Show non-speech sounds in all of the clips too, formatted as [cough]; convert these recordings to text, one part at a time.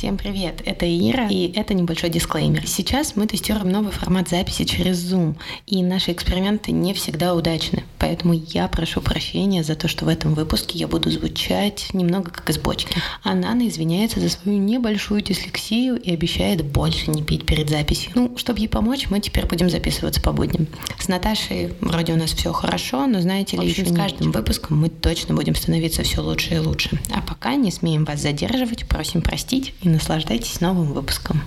Всем привет, это Ира, и это небольшой дисклеймер. Сейчас мы тестируем новый формат записи через Zoom, и наши эксперименты не всегда удачны, поэтому я прошу прощения за то, что в этом выпуске я буду звучать немного как из бочки. А Нана извиняется за свою небольшую дислексию и обещает больше не пить перед записью. Ну, чтобы ей помочь, мы теперь будем записываться по будням. С Наташей вроде у нас все хорошо, но знаете ли, еще с каждым выпуском мы точно будем становиться все лучше и лучше. А пока не смеем вас задерживать, просим простить и наслаждайтесь новым выпуском.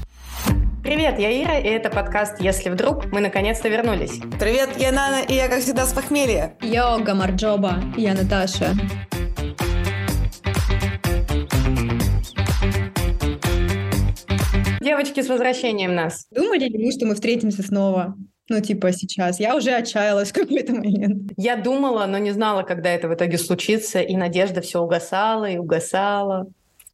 Привет, я Ира, и это подкаст «Если вдруг» мы наконец-то вернулись. Привет, я Нана, и я, как всегда, с похмелья. Йо, Гамарджоба, я Наташа. Девочки, с возвращением нас. Думали ли мы, что мы встретимся снова? Ну, типа сейчас. Я уже отчаялась в какой-то момент. Я думала, но не знала, когда это в итоге случится, и надежда все угасала и угасала.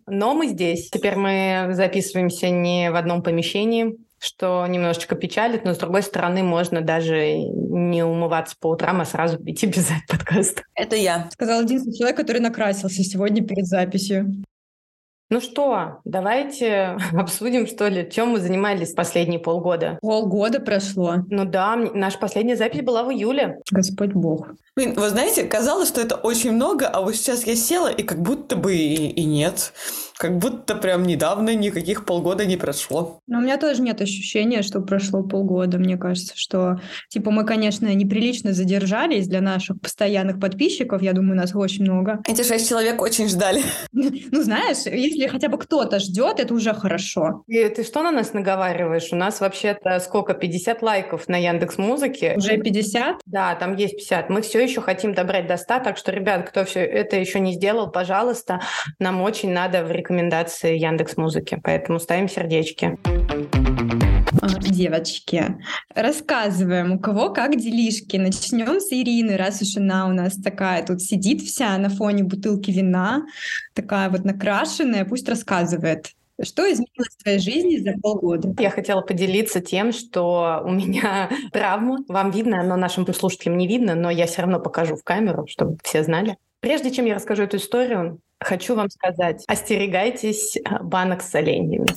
Но мы здесь. Теперь мы записываемся не в одном помещении, что немножечко печалит, но с другой стороны можно даже не умываться по утрам, а сразу идти писать [laughs] подкаст. Это я. Сказал единственный человек, который накрасился сегодня перед записью. Ну что, давайте [laughs] обсудим, что ли, чем мы занимались последние полгода. Полгода прошло. Ну да, наша последняя запись была в июле. Господь Бог. Блин, вы знаете, казалось, что это очень много, а вот сейчас я села, и как будто бы и, и нет. Как будто прям недавно никаких полгода не прошло. Но у меня тоже нет ощущения, что прошло полгода. Мне кажется, что, типа, мы, конечно, неприлично задержались для наших постоянных подписчиков. Я думаю, нас очень много. Эти шесть человек очень ждали. [laughs] Ну, знаешь, если хотя бы кто-то ждет, это уже хорошо. И ты что на нас наговариваешь? У нас вообще-то сколько? 50 лайков на Яндекс Музыке. Уже 50? Да, там есть 50. Мы все еще хотим добрать до 100, так что, ребят, кто все это еще не сделал, пожалуйста, нам очень надо в рекомендации Яндекс Музыки, поэтому ставим сердечки. Девочки, рассказываем, у кого как делишки. Начнем с Ирины, раз уж она у нас такая тут сидит вся на фоне бутылки вина, такая вот накрашенная, пусть рассказывает. Что изменилось в твоей жизни за полгода? Я хотела поделиться тем, что у меня [laughs] травма. Вам видно, но нашим слушателям не видно, но я все равно покажу в камеру, чтобы все знали. Прежде чем я расскажу эту историю, хочу вам сказать, остерегайтесь банок с оленями.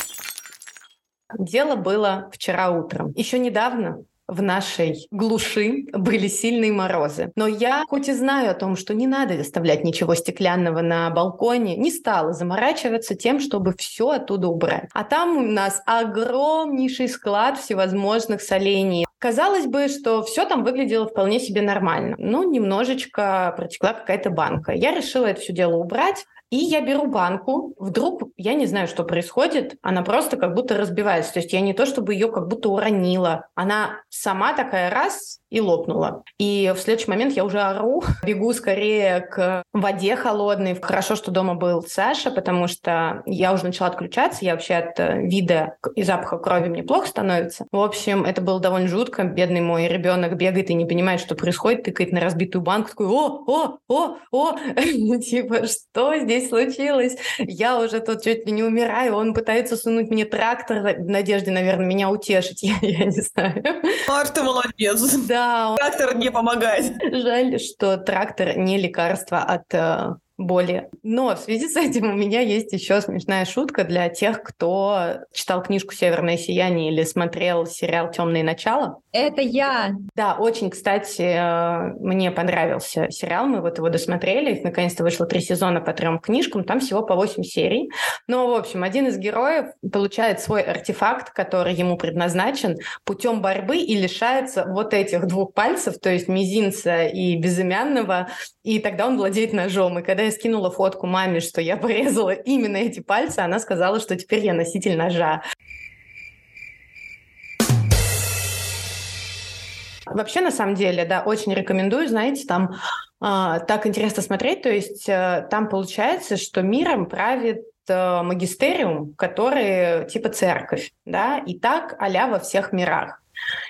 Дело было вчера утром. Еще недавно в нашей глуши были сильные морозы. Но я, хоть и знаю о том, что не надо оставлять ничего стеклянного на балконе, не стала заморачиваться тем, чтобы все оттуда убрать. А там у нас огромнейший склад всевозможных солений. Казалось бы, что все там выглядело вполне себе нормально. Ну, немножечко протекла какая-то банка. Я решила это все дело убрать. И я беру банку, вдруг, я не знаю, что происходит, она просто как будто разбивается. То есть я не то, чтобы ее как будто уронила. Она сама такая раз и лопнула. И в следующий момент я уже ору, [laughs] бегу скорее к воде холодной. Хорошо, что дома был Саша, потому что я уже начала отключаться. Я вообще от э, вида и запаха крови мне плохо становится. В общем, это было довольно жутко. Бедный мой ребенок бегает и не понимает, что происходит, тыкает на разбитую банку, такой, о, о, о, о, [laughs] типа, что здесь случилось? Я уже тут чуть ли не умираю, он пытается сунуть мне трактор в надежде, наверное, меня утешить, я, [laughs] я не знаю. Марта молодец. Да, Трактор не помогает. Жаль, что трактор не лекарство от э, боли. Но в связи с этим у меня есть еще смешная шутка для тех, кто читал книжку «Северное сияние» или смотрел сериал «Темные начала». Это я. Да, очень, кстати, э, мне понравился сериал, мы вот его досмотрели, наконец-то вышло три сезона по трем книжкам, там всего по восемь серий. Но, в общем, один из героев получает свой артефакт, который ему предназначен, путем борьбы и лишается вот этих двух пальцев, то есть мизинца и безымянного, и тогда он владеет ножом. И когда скинула фотку маме, что я порезала именно эти пальцы, она сказала, что теперь я носитель ножа. Вообще, на самом деле, да, очень рекомендую, знаете, там э, так интересно смотреть, то есть э, там получается, что миром правит э, магистериум, который типа церковь, да, и так а во всех мирах.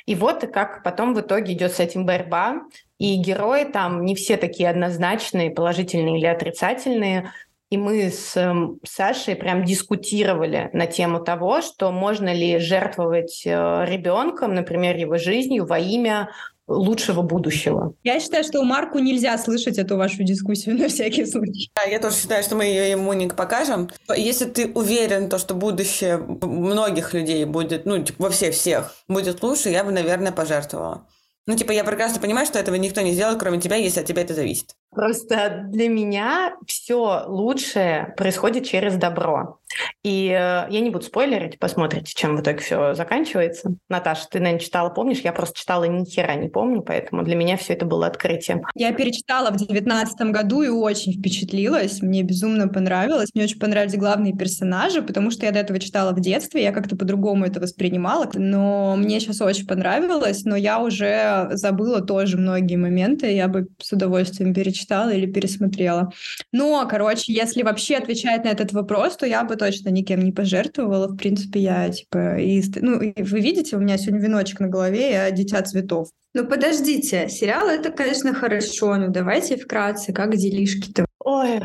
И вот как потом в итоге идет с этим борьба, и герои там не все такие однозначные, положительные или отрицательные, и мы с эм, Сашей прям дискутировали на тему того, что можно ли жертвовать э, ребенком, например, его жизнью во имя лучшего будущего. Я считаю, что у Марку нельзя слышать эту вашу дискуссию [laughs] на всякий случай. Да, я тоже считаю, что мы ее ему не покажем. Если ты уверен, то, что будущее многих людей будет, ну, типа, во всех всех будет лучше, я бы, наверное, пожертвовала. Ну, типа, я прекрасно понимаю, что этого никто не сделает, кроме тебя, если от тебя это зависит. Просто для меня все лучшее происходит через добро. И э, я не буду спойлерить, посмотрите, чем в итоге все заканчивается. Наташа, ты, наверное, читала, помнишь? Я просто читала ни хера не помню, поэтому для меня все это было открытием. Я перечитала в девятнадцатом году и очень впечатлилась. Мне безумно понравилось. Мне очень понравились главные персонажи, потому что я до этого читала в детстве, я как-то по-другому это воспринимала. Но мне сейчас очень понравилось, но я уже забыла тоже многие моменты. Я бы с удовольствием перечитала перечитала или пересмотрела. Но, короче, если вообще отвечать на этот вопрос, то я бы точно никем не пожертвовала. В принципе, я, типа, и... Ну, вы видите, у меня сегодня веночек на голове, я дитя цветов. Ну, подождите, сериал — это, конечно, хорошо, но давайте вкратце, как делишки-то? Ой,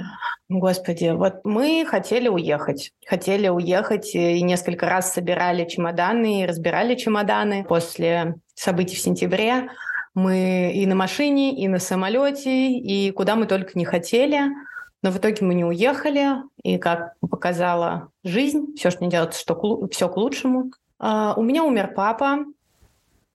господи, вот мы хотели уехать. Хотели уехать и несколько раз собирали чемоданы и разбирали чемоданы после событий в сентябре. Мы и на машине, и на самолете, и куда мы только не хотели. Но в итоге мы не уехали, и как показала жизнь, все, что не делается, что все к лучшему. Uh, у меня умер папа.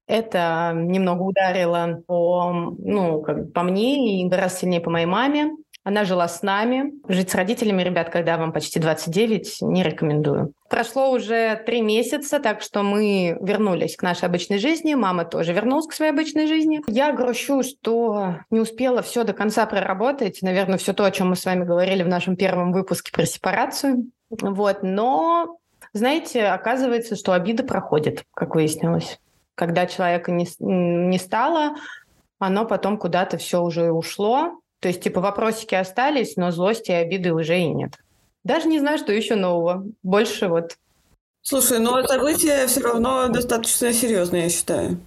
Это немного ударило по, ну, как, по мне и гораздо сильнее по моей маме. Она жила с нами. Жить с родителями, ребят, когда вам почти 29, не рекомендую. Прошло уже три месяца, так что мы вернулись к нашей обычной жизни. Мама тоже вернулась к своей обычной жизни. Я грущу, что не успела все до конца проработать. Наверное, все то, о чем мы с вами говорили в нашем первом выпуске про сепарацию. Вот, но знаете, оказывается, что обида проходит, как выяснилось. Когда человека не, не стало, оно потом куда-то все уже ушло, то есть, типа, вопросики остались, но злости и обиды уже и нет. Даже не знаю, что еще нового. Больше вот... Слушай, но события все равно достаточно серьезные, я считаю.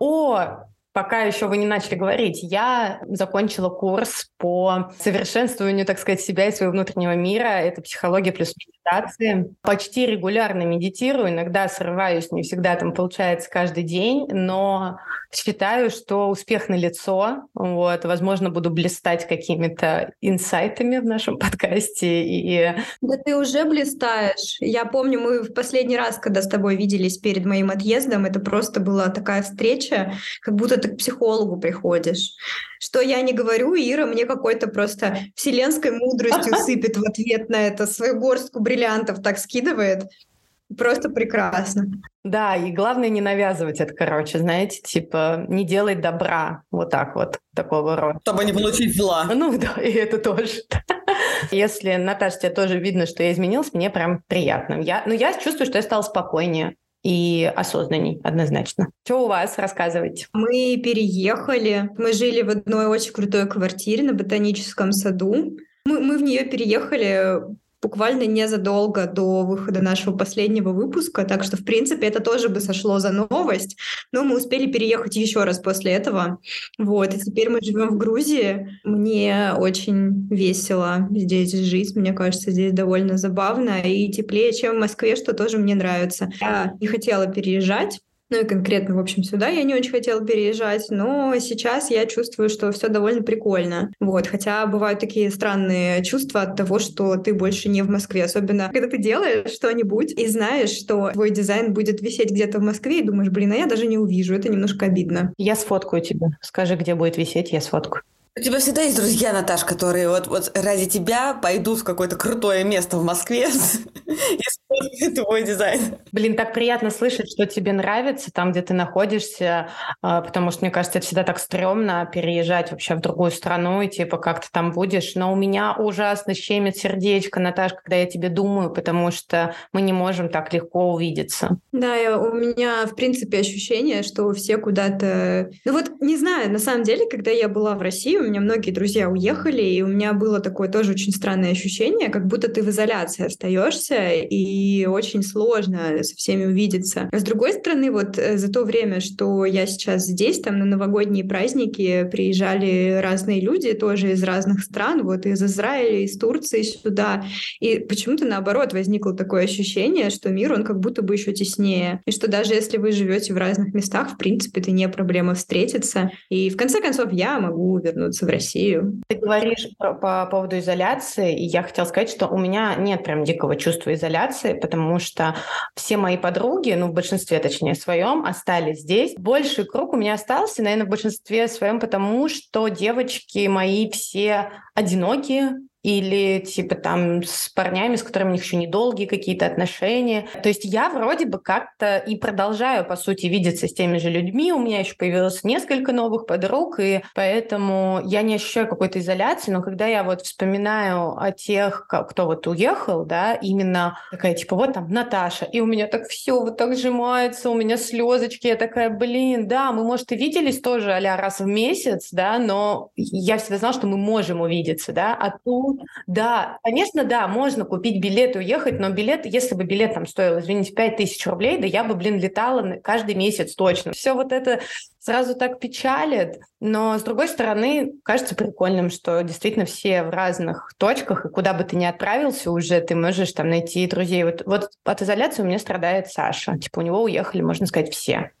О, пока еще вы не начали говорить, я закончила курс по совершенствованию, так сказать, себя и своего внутреннего мира. Это психология плюс медитации. Почти регулярно медитирую, иногда срываюсь, не всегда там получается каждый день, но считаю, что успех на лицо. Вот, возможно, буду блистать какими-то инсайтами в нашем [laughs] подкасте. И... Да ты уже блистаешь. Я помню, мы в последний раз, когда с тобой виделись перед моим отъездом, это просто была такая встреча, как будто ты к психологу приходишь. Что я не говорю, Ира мне какой-то просто вселенской мудростью [laughs] сыпет в ответ на это свою горстку бриллиантов так скидывает. Просто прекрасно. Да, и главное не навязывать это, короче, знаете, типа не делать добра, вот так вот, такого рода. Чтобы не получить зла. Ну да, и это тоже. Если, Наташа, тебе тоже видно, что я изменилась, мне прям приятно. Я, ну, я чувствую, что я стала спокойнее и осознанней, однозначно. Что у вас? Рассказывайте. Мы переехали. Мы жили в одной очень крутой квартире на Ботаническом саду. Мы, мы в нее переехали буквально незадолго до выхода нашего последнего выпуска, так что, в принципе, это тоже бы сошло за новость, но мы успели переехать еще раз после этого. Вот, и теперь мы живем в Грузии. Мне очень весело здесь жить, мне кажется, здесь довольно забавно и теплее, чем в Москве, что тоже мне нравится. Я не хотела переезжать, ну и конкретно, в общем, сюда я не очень хотела переезжать, но сейчас я чувствую, что все довольно прикольно. Вот, хотя бывают такие странные чувства от того, что ты больше не в Москве, особенно когда ты делаешь что-нибудь и знаешь, что твой дизайн будет висеть где-то в Москве, и думаешь, блин, а я даже не увижу, это немножко обидно. Я сфоткаю тебя. Скажи, где будет висеть, я сфоткаю. У тебя всегда есть друзья, Наташ, которые вот, вот ради тебя пойдут в какое-то крутое место в Москве [laughs] и твой дизайн. Блин, так приятно слышать, что тебе нравится там, где ты находишься, а, потому что, мне кажется, это всегда так стрёмно переезжать вообще в другую страну и типа как ты там будешь. Но у меня ужасно щемит сердечко, Наташ, когда я тебе думаю, потому что мы не можем так легко увидеться. Да, я, у меня, в принципе, ощущение, что все куда-то... Ну вот, не знаю, на самом деле, когда я была в России, у меня многие друзья уехали, и у меня было такое тоже очень странное ощущение, как будто ты в изоляции остаешься, и очень сложно со всеми увидеться. А с другой стороны, вот э, за то время, что я сейчас здесь, там на новогодние праздники приезжали разные люди, тоже из разных стран, вот из Израиля, из Турции сюда, и почему-то наоборот возникло такое ощущение, что мир, он как будто бы еще теснее, и что даже если вы живете в разных местах, в принципе, это не проблема встретиться. И в конце концов я могу вернуться в Россию. Ты говоришь по, по поводу изоляции, и я хотела сказать, что у меня нет прям дикого чувства изоляции, потому что все мои подруги, ну, в большинстве, точнее, своем, остались здесь. Больший круг у меня остался, наверное, в большинстве своем, потому что девочки мои все одинокие, или типа там с парнями, с которыми у них еще недолгие какие-то отношения. То есть я вроде бы как-то и продолжаю, по сути, видеться с теми же людьми. У меня еще появилось несколько новых подруг, и поэтому я не ощущаю какой-то изоляции, но когда я вот вспоминаю о тех, кто вот уехал, да, именно такая типа вот там Наташа, и у меня так все вот так сжимается, у меня слезочки, я такая, блин, да, мы, может, и виделись тоже а раз в месяц, да, но я всегда знала, что мы можем увидеться, да, а тут да, конечно, да, можно купить билет и уехать, но билет, если бы билет там стоил, извините, 5 тысяч рублей, да я бы, блин, летала каждый месяц точно. Все вот это сразу так печалит, но, с другой стороны, кажется прикольным, что действительно все в разных точках, и куда бы ты ни отправился уже, ты можешь там найти друзей. Вот, вот от изоляции у меня страдает Саша. Типа у него уехали, можно сказать, все.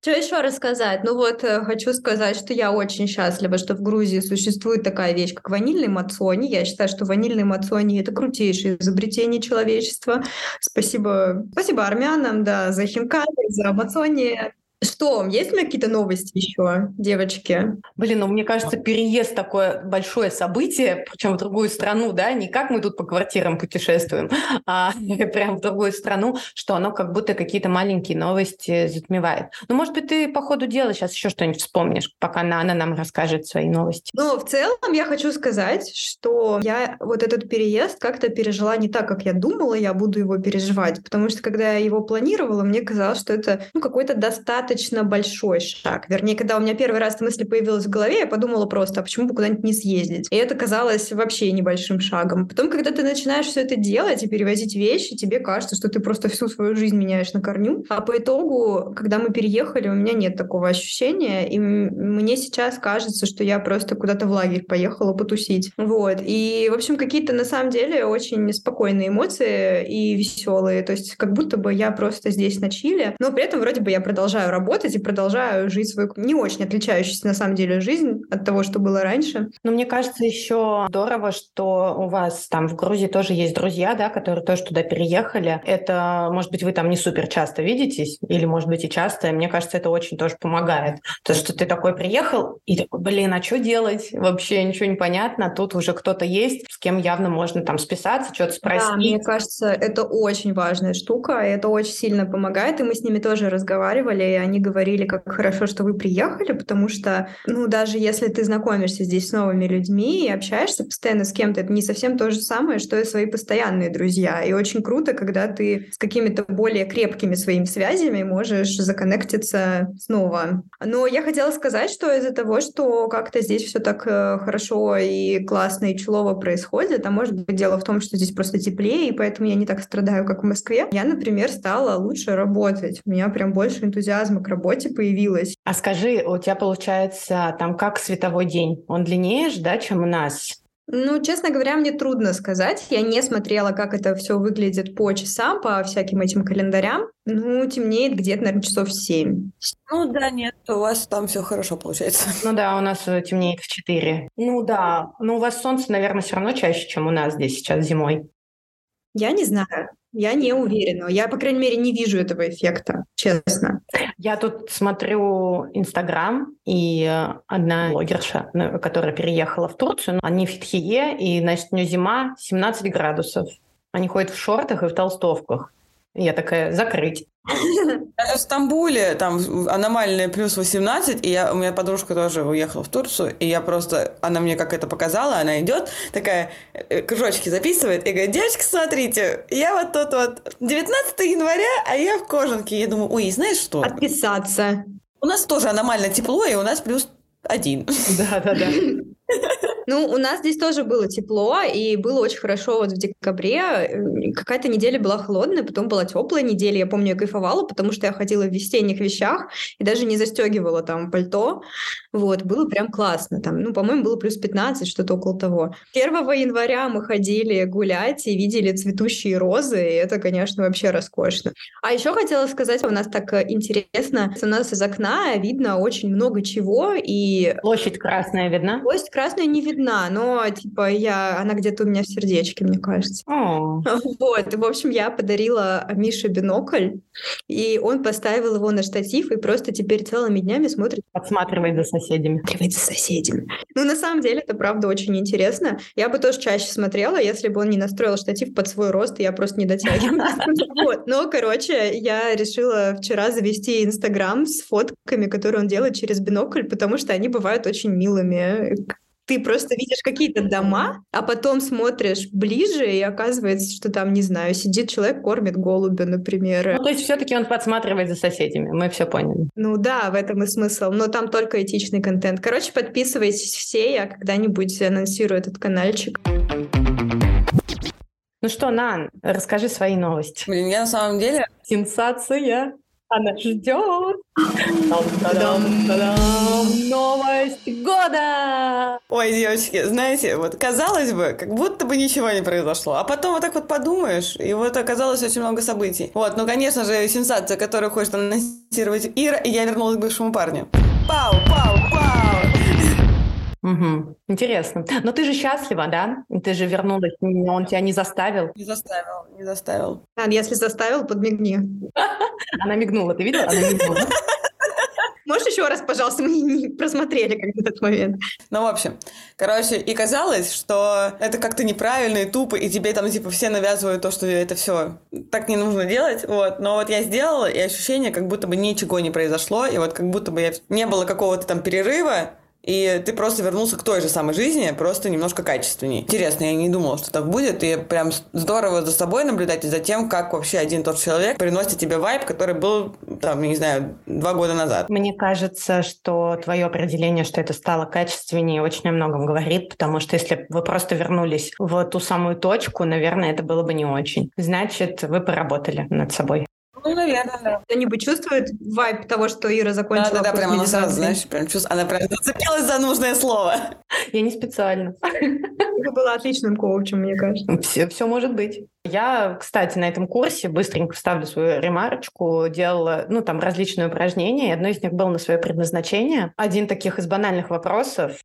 Что еще рассказать? Ну вот, э, хочу сказать, что я очень счастлива, что в Грузии существует такая вещь, как ванильный мацони. Я считаю, что ванильный мацони — это крутейшее изобретение человечества. Спасибо, спасибо армянам, да, за хинкали, за мацони. Что, есть меня какие-то новости еще, девочки? Блин, ну мне кажется, переезд такое большое событие, причем в другую страну, да, не как мы тут по квартирам путешествуем, [laughs] а [laughs] прям в другую страну, что оно как будто какие-то маленькие новости затмевает. Ну, может быть, ты по ходу дела сейчас еще что-нибудь вспомнишь, пока Нана нам расскажет свои новости. Ну, в целом я хочу сказать, что я вот этот переезд как-то пережила не так, как я думала, я буду его переживать, потому что когда я его планировала, мне казалось, что это ну, какой-то достаточно достаточно большой шаг. Вернее, когда у меня первый раз эта мысль появилась в голове, я подумала просто, а почему бы куда-нибудь не съездить? И это казалось вообще небольшим шагом. Потом, когда ты начинаешь все это делать и перевозить вещи, тебе кажется, что ты просто всю свою жизнь меняешь на корню. А по итогу, когда мы переехали, у меня нет такого ощущения, и мне сейчас кажется, что я просто куда-то в лагерь поехала потусить. Вот. И, в общем, какие-то на самом деле очень спокойные эмоции и веселые. То есть как будто бы я просто здесь на чиле, но при этом вроде бы я продолжаю работать и продолжаю жить свою не очень отличающуюся на самом деле жизнь от того, что было раньше. Но мне кажется еще здорово, что у вас там в Грузии тоже есть друзья, да, которые тоже туда переехали. Это, может быть, вы там не супер часто видитесь, или, может быть, и часто. Мне кажется, это очень тоже помогает. То, что ты такой приехал и такой, блин, а что делать? Вообще ничего не понятно. Тут уже кто-то есть, с кем явно можно там списаться, что-то спросить. Да, мне кажется, это очень важная штука, и это очень сильно помогает, и мы с ними тоже разговаривали, и они говорили, как хорошо, что вы приехали, потому что, ну, даже если ты знакомишься здесь с новыми людьми и общаешься постоянно с кем-то, это не совсем то же самое, что и свои постоянные друзья. И очень круто, когда ты с какими-то более крепкими своими связями можешь законнектиться снова. Но я хотела сказать, что из-за того, что как-то здесь все так э, хорошо и классно и чулово происходит, а может быть дело в том, что здесь просто теплее, и поэтому я не так страдаю, как в Москве, я, например, стала лучше работать. У меня прям больше энтузиазма энтузиазма к работе появилось. А скажи, у тебя получается там как световой день? Он длиннее же, да, чем у нас? Ну, честно говоря, мне трудно сказать. Я не смотрела, как это все выглядит по часам, по всяким этим календарям. Ну, темнеет где-то, наверное, часов семь. Ну да, нет, у вас там все хорошо получается. [laughs] Ну да, у нас э, темнеет в четыре. Ну да, но у вас солнце, наверное, все равно чаще, чем у нас здесь сейчас зимой. Я не знаю. Я не уверена. Я, по крайней мере, не вижу этого эффекта, честно. Я тут смотрю Инстаграм, и одна блогерша, которая переехала в Турцию, они в Фитхие, и, значит, у нее зима 17 градусов. Они ходят в шортах и в толстовках. Я такая, закрыть. [laughs] В Стамбуле там аномальные плюс 18, и я, у меня подружка тоже уехала в Турцию, и я просто, она мне как это показала, она идет, такая, э, кружочки записывает, и говорит, девочки, смотрите, я вот тут вот 19 января, а я в кожанке. Я думаю, ой, знаешь что? Отписаться. У нас тоже аномально тепло, и у нас плюс один. Да-да-да. [laughs] Ну, у нас здесь тоже было тепло, и было очень хорошо вот в декабре. Какая-то неделя была холодная, потом была теплая неделя. Я помню, я кайфовала, потому что я ходила в весенних вещах и даже не застегивала там пальто. Вот, было прям классно. Там, ну, по-моему, было плюс 15, что-то около того. 1 января мы ходили гулять и видели цветущие розы, и это, конечно, вообще роскошно. А еще хотела сказать, у нас так э, интересно, у нас из окна видно очень много чего, и... Площадь красная видна? Площадь красная не видна но типа я, она где-то у меня в сердечке, мне кажется. О. [laughs] Вот, в общем, я подарила Мише бинокль, и он поставил его на штатив и просто теперь целыми днями смотрит. Подсматривает за соседями. Подсматривает за соседями. Ну, на самом деле, это правда очень интересно. Я бы тоже чаще смотрела, если бы он не настроил штатив под свой рост, я просто не дотягиваю. [laughs] Вот. Но, короче, я решила вчера завести Инстаграм с фотками, которые он делает через бинокль, потому что они бывают очень милыми ты просто видишь какие-то дома, а потом смотришь ближе, и оказывается, что там, не знаю, сидит человек, кормит голубя, например. Ну, то есть все-таки он подсматривает за соседями, мы все поняли. Ну да, в этом и смысл, но там только этичный контент. Короче, подписывайтесь все, я когда-нибудь анонсирую этот каналчик. Ну что, Нан, расскажи свои новости. Блин, я на самом деле... Сенсация. Она ждет. Новость года! Ой, девочки, знаете, вот казалось бы, как будто бы ничего не произошло. А потом вот так вот подумаешь, и вот оказалось очень много событий. Вот, ну, конечно же, сенсация, которую хочет анонсировать Ира, и я вернулась к бывшему парню. Пау, пау, пау! Угу. Интересно. Но ты же счастлива, да? Ты же вернулась, он тебя не заставил. Не заставил, не заставил. А, если заставил, подмигни. [laughs] Она мигнула, ты видела? Она мигнула. [laughs] Можешь еще раз, пожалуйста, мы не просмотрели как этот момент. Ну, в общем, короче, и казалось, что это как-то неправильно и тупо, и тебе там, типа, все навязывают то, что это все так не нужно делать, вот. Но вот я сделала, и ощущение, как будто бы ничего не произошло, и вот как будто бы я... не было какого-то там перерыва, и ты просто вернулся к той же самой жизни, просто немножко качественней. Интересно, я не думала, что так будет, и прям здорово за собой наблюдать и за тем, как вообще один тот человек приносит тебе вайб, который был, там, не знаю, два года назад. Мне кажется, что твое определение, что это стало качественнее, очень о многом говорит, потому что если вы просто вернулись в ту самую точку, наверное, это было бы не очень. Значит, вы поработали над собой. Ну, наверное, да. Кто-нибудь чувствует вайп того, что Ира закончила Да, да, да, прям она сразу, знаешь, прям чувств... она прям зацепилась за нужное слово. Я не специально. Ты была отличным коучем, мне кажется. Все, все может быть. Я, кстати, на этом курсе быстренько вставлю свою ремарочку, делала, ну, там, различные упражнения, и одно из них было на свое предназначение. Один таких из банальных вопросов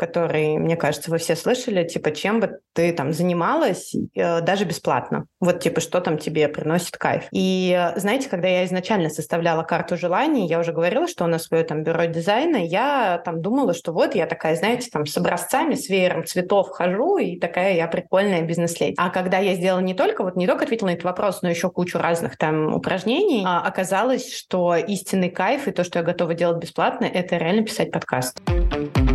который, мне кажется, вы все слышали, типа, чем бы ты там занималась, э, даже бесплатно. Вот, типа, что там тебе приносит кайф. И э, знаете, когда я изначально составляла карту желаний, я уже говорила, что у нас свое там бюро дизайна, я там думала, что вот я такая, знаете, там с образцами, с веером цветов хожу, и такая я прикольная бизнес-леди. А когда я сделала не только, вот не только ответила на этот вопрос, но еще кучу разных там упражнений, а оказалось, что истинный кайф и то, что я готова делать бесплатно, это реально писать подкаст. Что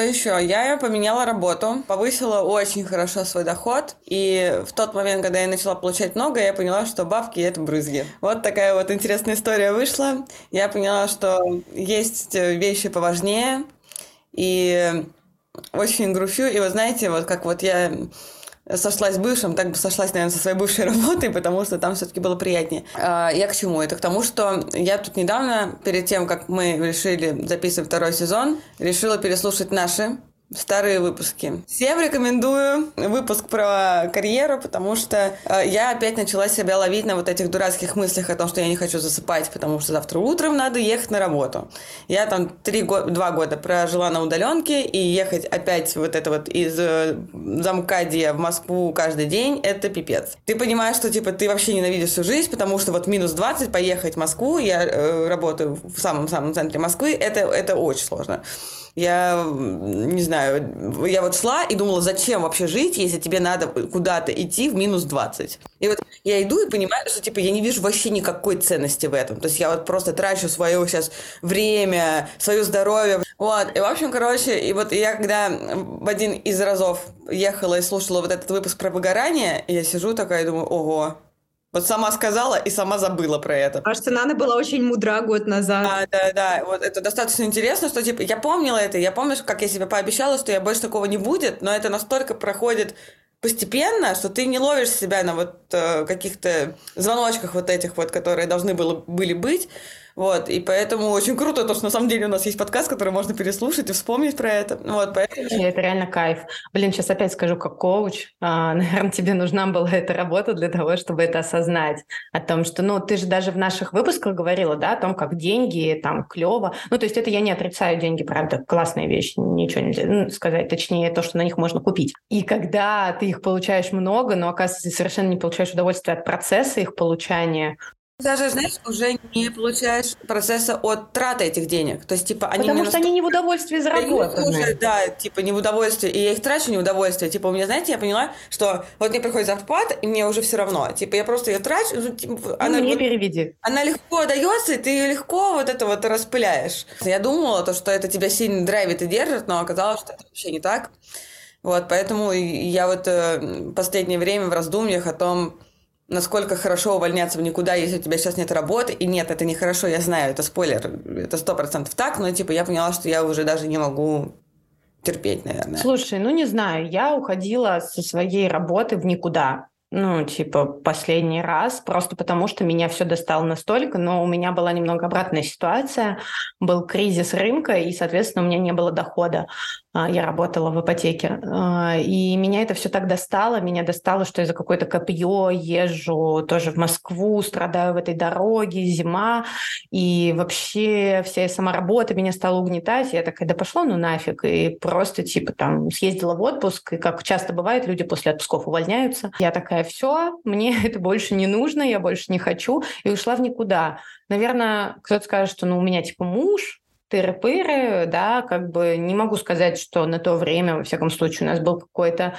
еще? Я поменяла работу, повысила очень хорошо свой доход, и в тот момент, когда я начала получать много, я поняла, что бабки — это брызги. Вот такая вот интересная история вышла. Я поняла, что есть вещи поважнее, и очень грущу. И вы знаете, вот как вот я сошлась с бывшим, так бы сошлась, наверное, со своей бывшей [laughs] работой, потому что там все-таки было приятнее. А, я к чему? Это к тому, что я тут недавно, перед тем, как мы решили записывать второй сезон, решила переслушать наши старые выпуски. Всем рекомендую выпуск про карьеру, потому что э, я опять начала себя ловить на вот этих дурацких мыслях о том, что я не хочу засыпать, потому что завтра утром надо ехать на работу. Я там три го- два года прожила на удаленке, и ехать опять вот это вот из э, Замкадия в Москву каждый день, это пипец. Ты понимаешь, что типа ты вообще ненавидишь всю жизнь, потому что вот минус 20 поехать в Москву, я э, работаю в самом-самом центре Москвы, это, это очень сложно. Я не знаю, я вот шла и думала, зачем вообще жить, если тебе надо куда-то идти в минус 20. И вот я иду и понимаю, что типа я не вижу вообще никакой ценности в этом. То есть я вот просто трачу свое сейчас время, свое здоровье. Вот, и в общем, короче, и вот я когда в один из разов ехала и слушала вот этот выпуск про выгорание, я сижу такая и думаю, ого, Вот сама сказала и сама забыла про это. Кажется, Нана была очень мудра год назад. Да, да, да. Вот это достаточно интересно, что типа я помнила это, я помню, как я себе пообещала, что я больше такого не будет, но это настолько проходит постепенно, что ты не ловишь себя на вот э, каких-то звоночках вот этих вот, которые должны было, были быть, вот, и поэтому очень круто то, что на самом деле у нас есть подкаст, который можно переслушать и вспомнить про это. Вот, поэтому... Это реально кайф. Блин, сейчас опять скажу как коуч. А, [laughs] наверное, тебе нужна была эта работа для того, чтобы это осознать. О том, что, ну, ты же даже в наших выпусках говорила, да, о том, как деньги, там, клево. Ну, то есть это я не отрицаю деньги, правда, классная вещь, ничего нельзя ну, сказать. Точнее, то, что на них можно купить. И когда ты их получаешь много, но, оказывается, ты совершенно не получаешь удовольствие от процесса их получания, даже, знаешь, уже не получаешь процесса от траты этих денег. То есть, типа, они Потому что они не в удовольствии заработаны. Уже, да, типа, не в удовольствии. И я их трачу не в удовольствие. Типа, у меня, знаете, я поняла, что вот мне приходит зарплата, и мне уже все равно. Типа, я просто ее трачу. Ну, типа, ну, она, мне переведи. Она легко дается, и ты ее легко вот это вот распыляешь. Я думала, то, что это тебя сильно драйвит и держит, но оказалось, что это вообще не так. Вот, поэтому я вот э, последнее время в раздумьях о том, насколько хорошо увольняться в никуда, если у тебя сейчас нет работы. И нет, это нехорошо, я знаю, это спойлер, это сто процентов так, но типа я поняла, что я уже даже не могу терпеть, наверное. Слушай, ну не знаю, я уходила со своей работы в никуда ну, типа, последний раз, просто потому что меня все достало настолько, но у меня была немного обратная ситуация, был кризис рынка, и, соответственно, у меня не было дохода. А, я работала в ипотеке. А, и меня это все так достало. Меня достало, что я за какое-то копье езжу тоже в Москву, страдаю в этой дороге, зима. И вообще вся сама работа меня стала угнетать. Я такая, да пошло ну нафиг. И просто типа там съездила в отпуск. И как часто бывает, люди после отпусков увольняются. Я такая, все, мне [laughs] это больше не нужно, я больше не хочу. И ушла в никуда. Наверное, кто-то скажет, что ну, у меня типа муж, тыры-пыры, да, как бы не могу сказать, что на то время, во всяком случае, у нас был какой-то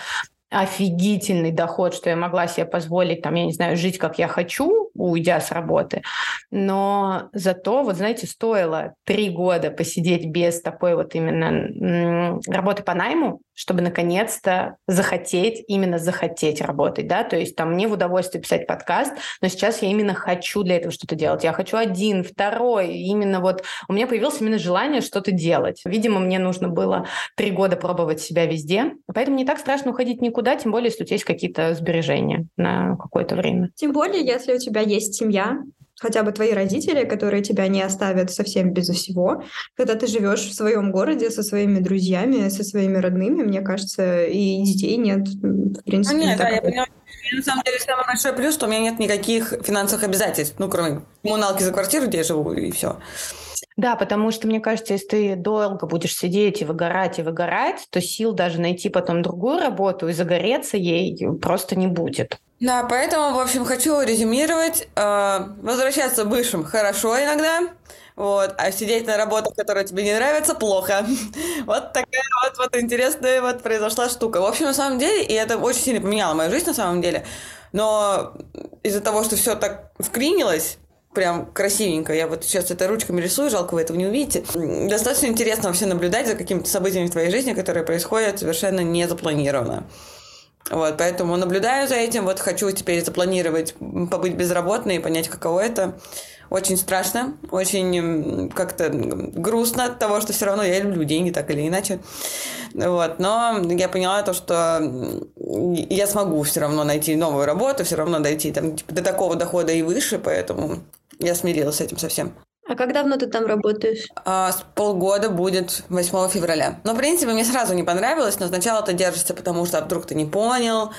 офигительный доход, что я могла себе позволить, там, я не знаю, жить как я хочу, уйдя с работы. Но зато, вот знаете, стоило три года посидеть без такой вот именно работы по найму, чтобы наконец-то захотеть, именно захотеть работать, да, то есть там мне в удовольствие писать подкаст, но сейчас я именно хочу для этого что-то делать. Я хочу один, второй, именно вот у меня появилось именно желание что-то делать. Видимо, мне нужно было три года пробовать себя везде, поэтому не так страшно уходить никуда, тем более, если у тебя есть какие-то сбережения на какое-то время. Тем более, если у тебя есть семья, хотя бы твои родители, которые тебя не оставят совсем без всего. Когда ты живешь в своем городе со своими друзьями, со своими родными, мне кажется, и детей нет, в принципе. Ну, нет, да, я понимаю. На самом деле, самый большой плюс, что у меня нет никаких финансовых обязательств, ну, кроме коммуналки за квартиру, где я живу, и все. Да, потому что, мне кажется, если ты долго будешь сидеть и выгорать, и выгорать, то сил даже найти потом другую работу и загореться ей просто не будет. Да, поэтому, в общем, хочу резюмировать. Э, возвращаться бывшим хорошо иногда, вот, а сидеть на работах, которые тебе не нравятся, плохо. [laughs] Вот такая вот, вот интересная вот произошла штука. В общем, на самом деле, и это очень сильно поменяло мою жизнь на самом деле, но из-за того, что все так вклинилось, прям красивенько. Я вот сейчас это ручками рисую, жалко вы этого не увидите. Достаточно интересно вообще наблюдать за какими-то событиями в твоей жизни, которые происходят совершенно не запланированно. Вот, поэтому наблюдаю за этим, вот хочу теперь запланировать, побыть безработной и понять, каково это. Очень страшно, очень как-то грустно от того, что все равно я люблю деньги так или иначе. Вот, но я поняла то, что я смогу все равно найти новую работу, все равно дойти там, типа, до такого дохода и выше, поэтому я смирилась с этим совсем. А как давно ты там работаешь? А, с полгода будет 8 февраля. Но, в принципе, мне сразу не понравилось, но сначала ты держишься, потому что вдруг ты не понял,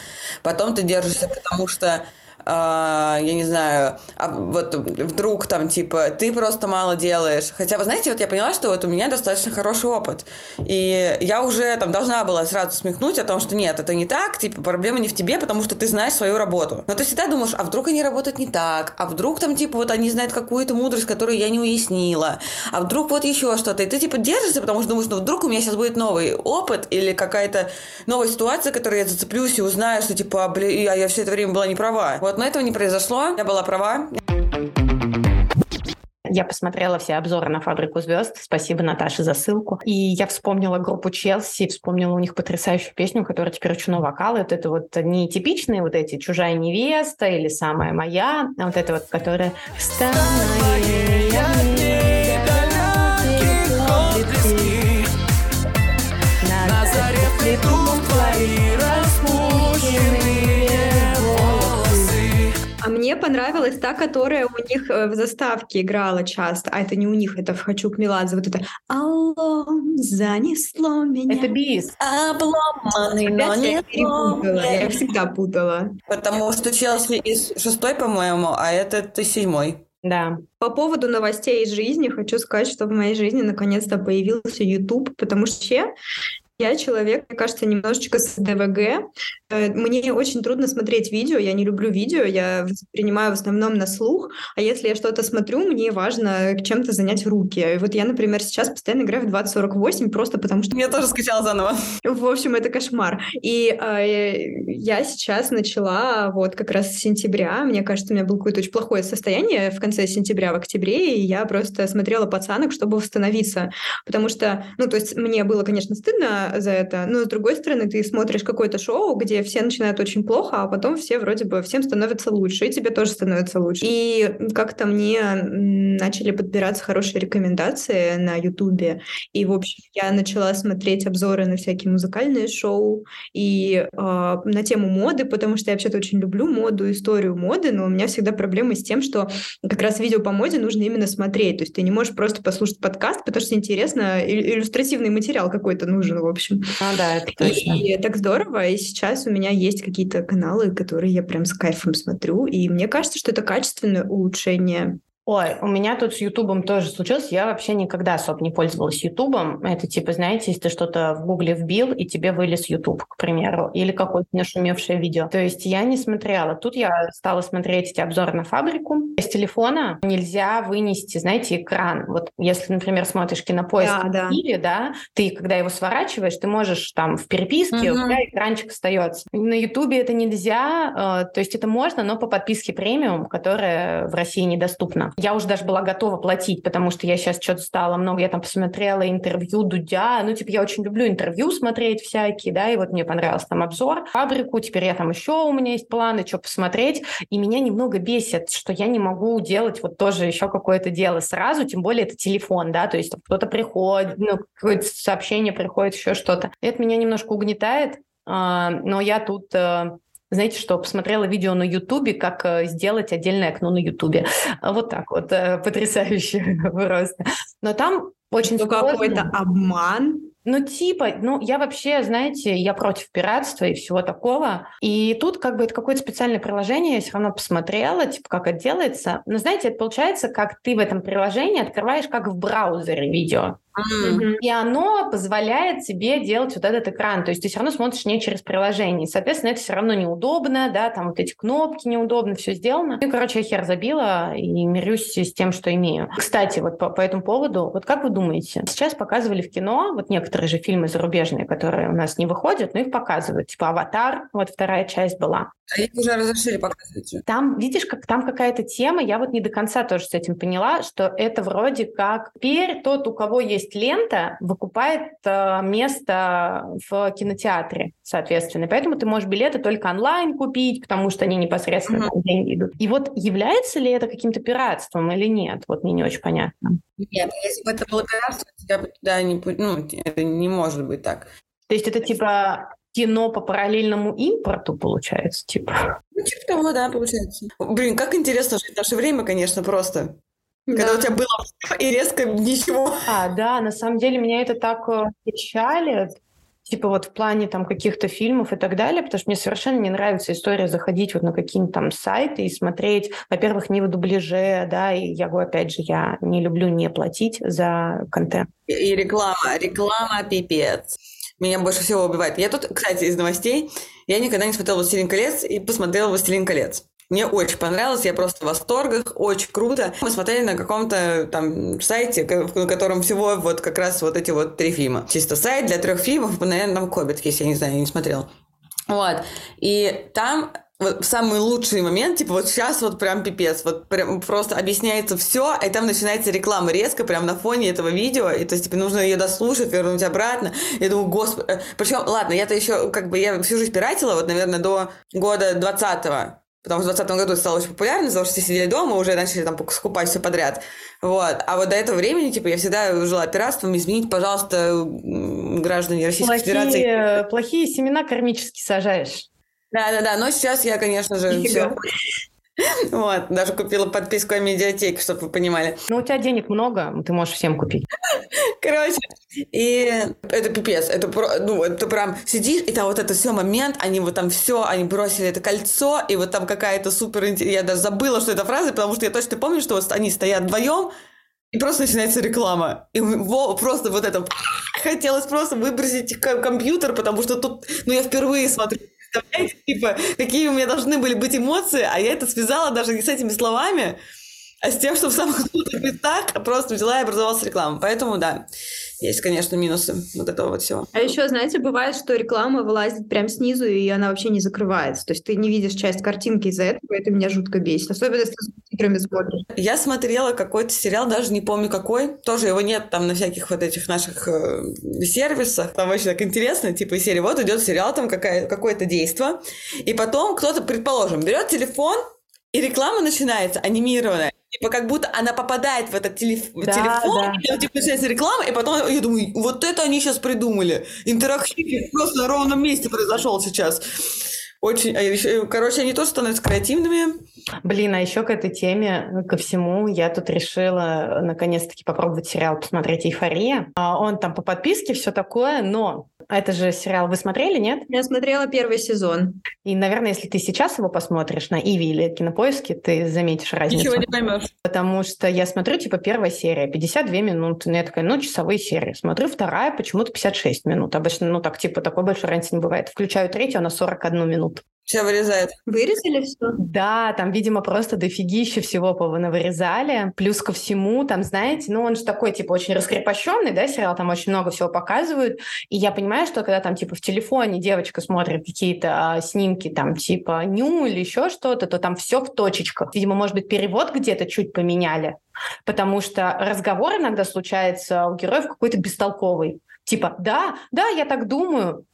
потом ты держишься, потому что а, я не знаю, а вот вдруг там типа ты просто мало делаешь. Хотя, вы знаете, вот я поняла, что вот у меня достаточно хороший опыт. И я уже там должна была сразу смехнуть о том, что нет, это не так, типа проблема не в тебе, потому что ты знаешь свою работу. Но ты всегда думаешь, а вдруг они работают не так, а вдруг там типа вот они знают какую-то мудрость, которую я не уяснила, а вдруг вот еще что-то. И ты типа держишься, потому что думаешь, ну вдруг у меня сейчас будет новый опыт или какая-то новая ситуация, которой я зацеплюсь и узнаю, что типа, блин, я, я все это время была не права. Вот вот, но этого не произошло. Я была права. я посмотрела все обзоры на «Фабрику звезд». Спасибо, Наташе, за ссылку. И я вспомнила группу Челси, вспомнила у них потрясающую песню, которая теперь очень вокал. Вот это вот не типичные вот эти «Чужая невеста» или «Самая моя», а вот это вот, которая «Самая На заре плетут твои А мне понравилась та, которая у них э, в заставке играла часто. А это не у них, это в «Хочу к Меладзе». Вот это «Алло, занесло меня». Это бис. Обломанный, но не я перепутала. Я всегда путала. Потому что Челси из шестой, по-моему, а этот из седьмой. Да. По поводу новостей из жизни хочу сказать, что в моей жизни наконец-то появился YouTube, потому что я человек, мне кажется, немножечко с ДВГ. Э, мне очень трудно смотреть видео, я не люблю видео, я воспринимаю в основном на слух, а если я что-то смотрю, мне важно чем-то занять руки. И вот я, например, сейчас постоянно играю в 2048, просто потому что... Я тоже скачала заново. В общем, это кошмар. И э, я сейчас начала вот как раз с сентября, мне кажется, у меня было какое-то очень плохое состояние в конце сентября, в октябре, и я просто смотрела пацанок, чтобы восстановиться, потому что, ну, то есть мне было, конечно, стыдно за это. Но с другой стороны, ты смотришь какое-то шоу, где все начинают очень плохо, а потом все вроде бы всем становится лучше, и тебе тоже становится лучше. И как-то мне начали подбираться хорошие рекомендации на Ютубе. И, в общем, я начала смотреть обзоры на всякие музыкальные шоу и э, на тему моды, потому что я вообще-то очень люблю моду, историю моды, но у меня всегда проблемы с тем, что как раз видео по моде нужно именно смотреть. То есть ты не можешь просто послушать подкаст, потому что интересно, иллюстративный материал какой-то нужен, в общем общем. А, да, это точно. И, и так здорово. И сейчас у меня есть какие-то каналы, которые я прям с кайфом смотрю. И мне кажется, что это качественное улучшение Ой, у меня тут с Ютубом тоже случилось. Я вообще никогда особо не пользовалась Ютубом. Это типа, знаете, если ты что-то в Гугле вбил, и тебе вылез Ютуб, к примеру, или какое-то нашумевшее видео. То есть я не смотрела. Тут я стала смотреть эти обзоры на фабрику. С телефона нельзя вынести, знаете, экран. Вот если, например, смотришь кинопоиск да, да. Киеве, да, ты, когда его сворачиваешь, ты можешь там в переписке, угу. у тебя экранчик остается. На Ютубе это нельзя, э, то есть это можно, но по подписке премиум, которая в России недоступна. Я уже даже была готова платить, потому что я сейчас что-то стала много, я там посмотрела интервью Дудя, ну, типа, я очень люблю интервью смотреть всякие, да, и вот мне понравился там обзор, фабрику, теперь я там еще у меня есть планы, что посмотреть, и меня немного бесит, что я не могу делать вот тоже еще какое-то дело сразу, тем более это телефон, да, то есть кто-то приходит, ну, какое-то сообщение приходит, еще что-то. Это меня немножко угнетает, а, но я тут э, знаете что, посмотрела видео на Ютубе, как э, сделать отдельное окно на Ютубе. Вот так вот, э, [laughs] потрясающе [laughs] просто. Но там очень ну, какой-то обман. Ну, типа, ну, я вообще, знаете, я против пиратства и всего такого. И тут как бы это какое-то специальное приложение, я все равно посмотрела, типа, как это делается. Но, знаете, это получается, как ты в этом приложении открываешь, как в браузере видео. Mm-hmm. И оно позволяет тебе делать вот этот экран. То есть ты все равно смотришь не через приложение. соответственно, это все равно неудобно, да, там вот эти кнопки неудобно, все сделано. Ну, и, короче, я хер забила и мирюсь с тем, что имею. Кстати, вот по, по этому поводу, вот как вы думаете, сейчас показывали в кино, вот некоторые же фильмы зарубежные, которые у нас не выходят, но их показывают. Типа «Аватар», вот вторая часть была. А их уже разрешили показывать. Там, видишь, как там какая-то тема, я вот не до конца тоже с этим поняла, что это вроде как теперь тот, у кого есть лента, выкупает э, место в кинотеатре, соответственно. Поэтому ты можешь билеты только онлайн купить, потому что они непосредственно uh-huh. деньги идут. И вот является ли это каким-то пиратством или нет? Вот мне не очень понятно. Нет, если бы это было пиратство, тебя бы туда не... Ну, это не может быть так. То есть это типа кино по параллельному импорту, получается, типа? Ну, типа того, да, получается. Блин, как интересно жить в наше время, конечно, просто. Когда да. у тебя было и резко ничего. А, да, на самом деле меня это так э, печалит, типа вот в плане там каких-то фильмов и так далее, потому что мне совершенно не нравится история заходить вот на какие-то там сайты и смотреть, во-первых, не в дубляже, да, и я говорю, опять же, я не люблю не платить за контент. И реклама, реклама пипец. Меня больше всего убивает. Я тут, кстати, из новостей, я никогда не смотрела «Властелин колец» и посмотрела «Властелин колец». Мне очень понравилось, я просто в восторгах, очень круто. Мы смотрели на каком-то там сайте, на котором всего вот как раз вот эти вот три фильма. Чисто сайт для трех фильмов, наверное, там «Хоббит» есть, я не знаю, я не смотрел. Вот. И там вот в самый лучший момент, типа вот сейчас вот прям пипец, вот прям просто объясняется все, и там начинается реклама резко прям на фоне этого видео, и то есть тебе нужно ее дослушать, вернуть обратно. Я думаю, господи, причем, ладно, я-то еще как бы я всю жизнь пиратила, вот, наверное, до года 20-го, Потому что в 2020 году стало очень популярно, потому что все сидели дома, уже начали там скупать все подряд. Вот. А вот до этого времени, типа, я всегда жила пиратством. Изменить, пожалуйста, граждане Российской плохие, Федерации. Плохие семена кармически сажаешь. Да-да-да, но сейчас я, конечно же, все [laughs] вот, даже купила подписку о медиатеке, чтобы вы понимали. Ну, у тебя денег много, ты можешь всем купить. Короче, и это пипец, это, ну, это прям сидишь, и там вот это все момент, они вот там все, они бросили это кольцо, и вот там какая-то супер... Я даже забыла, что это фраза, потому что я точно помню, что вот они стоят вдвоем, и просто начинается реклама. И во, просто вот это... [laughs] Хотелось просто выбросить компьютер, потому что тут... Ну, я впервые смотрю представляете, типа, какие у меня должны были быть эмоции, а я это связала даже не с этими словами, а с тем, что в самых крутых местах просто взяла и образовалась реклама. Поэтому, да, есть, конечно, минусы вот этого вот всего. А еще, знаете, бывает, что реклама вылазит прям снизу, и она вообще не закрывается. То есть ты не видишь часть картинки из-за этого, и это меня жутко бесит. Особенно, если ты с. Я смотрела какой-то сериал, даже не помню какой. Тоже его нет там на всяких вот этих наших э, сервисах. Там очень так интересно, типа серии вот идет сериал, там какая, какое-то действие. И потом кто-то, предположим, берет телефон, и реклама начинается анимированная. Типа как будто она попадает в этот телеф... да, телефон, да. и там типа начинается реклама, и потом я думаю, вот это они сейчас придумали. Интерактив просто на ровном месте произошел сейчас. Очень, а короче, они тоже становятся креативными. Блин, а еще к этой теме, ко всему, я тут решила наконец-таки попробовать сериал посмотреть «Эйфория». А он там по подписке, все такое, но это же сериал вы смотрели, нет? Я смотрела первый сезон. И, наверное, если ты сейчас его посмотришь на Иви или Кинопоиске, ты заметишь разницу. Ничего не поймешь. Потому что я смотрю, типа, первая серия, 52 минуты. Ну, я такая, ну, часовые серии. Смотрю вторая, почему-то 56 минут. Обычно, ну, так, типа, такой большой разницы не бывает. Включаю третью, она 41 минуту. Все вырезает. Вырезали все? Да, там, видимо, просто дофигища всего вырезали. Плюс ко всему, там, знаете, ну, он же такой, типа, очень раскрепощенный, да, сериал, там очень много всего показывают. И я понимаю, что когда там, типа, в телефоне девочка смотрит какие-то а, снимки, там, типа, ню или еще что-то, то там все в точечках. Видимо, может быть, перевод где-то чуть поменяли. Потому что разговор иногда случается у героев какой-то бестолковый. Типа, да, да, я так думаю,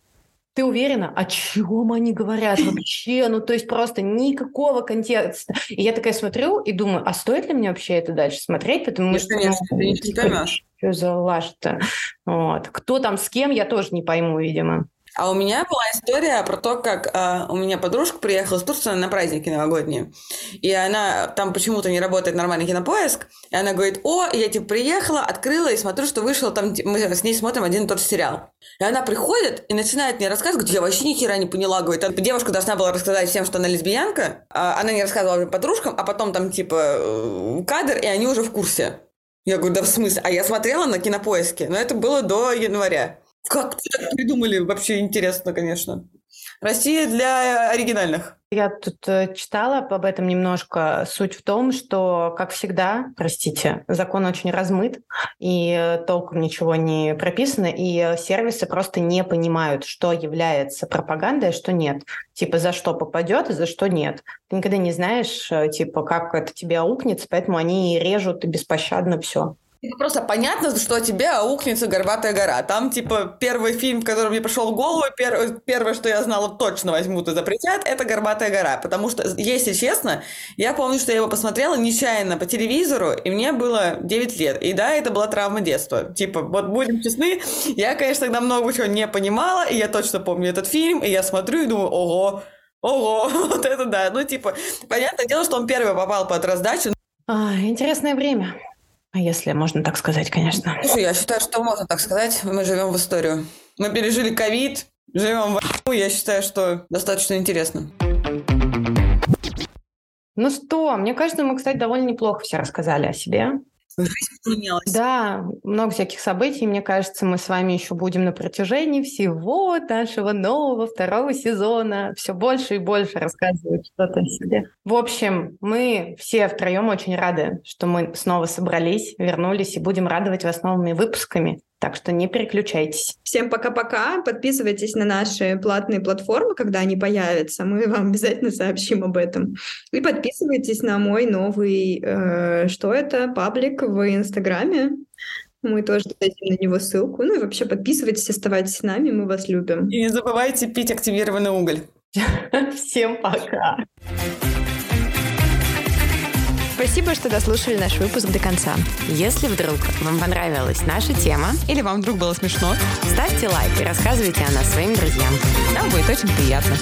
ты уверена, о чем они говорят вообще? Ну, то есть просто никакого контекста. И я такая смотрю и думаю, а стоит ли мне вообще это дальше смотреть? Потому Нет, что, конечно, ну, ты не. Что за лажа-то? Вот. Кто там с кем, я тоже не пойму, видимо. А у меня была история про то, как э, у меня подружка приехала с Турции на праздники новогодние. И она там почему-то не работает нормальный кинопоиск. И она говорит, о, я типа приехала, открыла и смотрю, что вышел там, мы с ней смотрим один и тот же сериал. И она приходит и начинает мне рассказывать, говорит, я вообще ни хера не поняла. Говорит, девушка должна была рассказать всем, что она лесбиянка. А она не рассказывала подружкам, а потом там типа э, кадр, и они уже в курсе. Я говорю, да в смысле? А я смотрела на кинопоиске, но это было до января. Как так придумали? Вообще интересно, конечно. Россия для оригинальных. Я тут э, читала об этом немножко. Суть в том, что, как всегда, простите, закон очень размыт, и э, толком ничего не прописано, и сервисы просто не понимают, что является пропагандой, а что нет. Типа, за что попадет и за что нет. Ты никогда не знаешь, э, типа, как это тебе аукнется, поэтому они режут беспощадно все. Просто понятно, что тебе аукнется «Горбатая гора». Там, типа, первый фильм, который мне пришел в голову, пер... первое, что я знала, точно возьмут и запретят, это «Горбатая гора». Потому что, если честно, я помню, что я его посмотрела нечаянно по телевизору, и мне было 9 лет. И да, это была травма детства. Типа, вот будем честны, я, конечно, тогда много чего не понимала, и я точно помню этот фильм, и я смотрю и думаю, ого, ого, [laughs] вот это да. Ну, типа, понятное дело, что он первый попал под раздачу. А, интересное время. Если можно так сказать, конечно. Слушай, я считаю, что можно так сказать. Мы живем в историю. Мы пережили ковид, живем в Я считаю, что достаточно интересно. Ну что, мне кажется, мы, кстати, довольно неплохо все рассказали о себе. Жизнь поменялась. Да, много всяких событий. Мне кажется, мы с вами еще будем на протяжении всего нашего нового второго сезона все больше и больше рассказывать что-то о себе. В общем, мы все втроем очень рады, что мы снова собрались, вернулись и будем радовать вас новыми выпусками. Так что не переключайтесь. Всем пока-пока. Подписывайтесь на наши платные платформы, когда они появятся. Мы вам обязательно сообщим об этом. И подписывайтесь на мой новый, э, что это, паблик в Инстаграме. Мы тоже дадим на него ссылку. Ну и вообще подписывайтесь, оставайтесь с нами, мы вас любим. И не забывайте пить активированный уголь. [laughs] Всем пока. Спасибо, что дослушали наш выпуск до конца. Если вдруг вам понравилась наша тема, или вам вдруг было смешно, ставьте лайк и рассказывайте о нас своим друзьям. Нам будет очень приятно.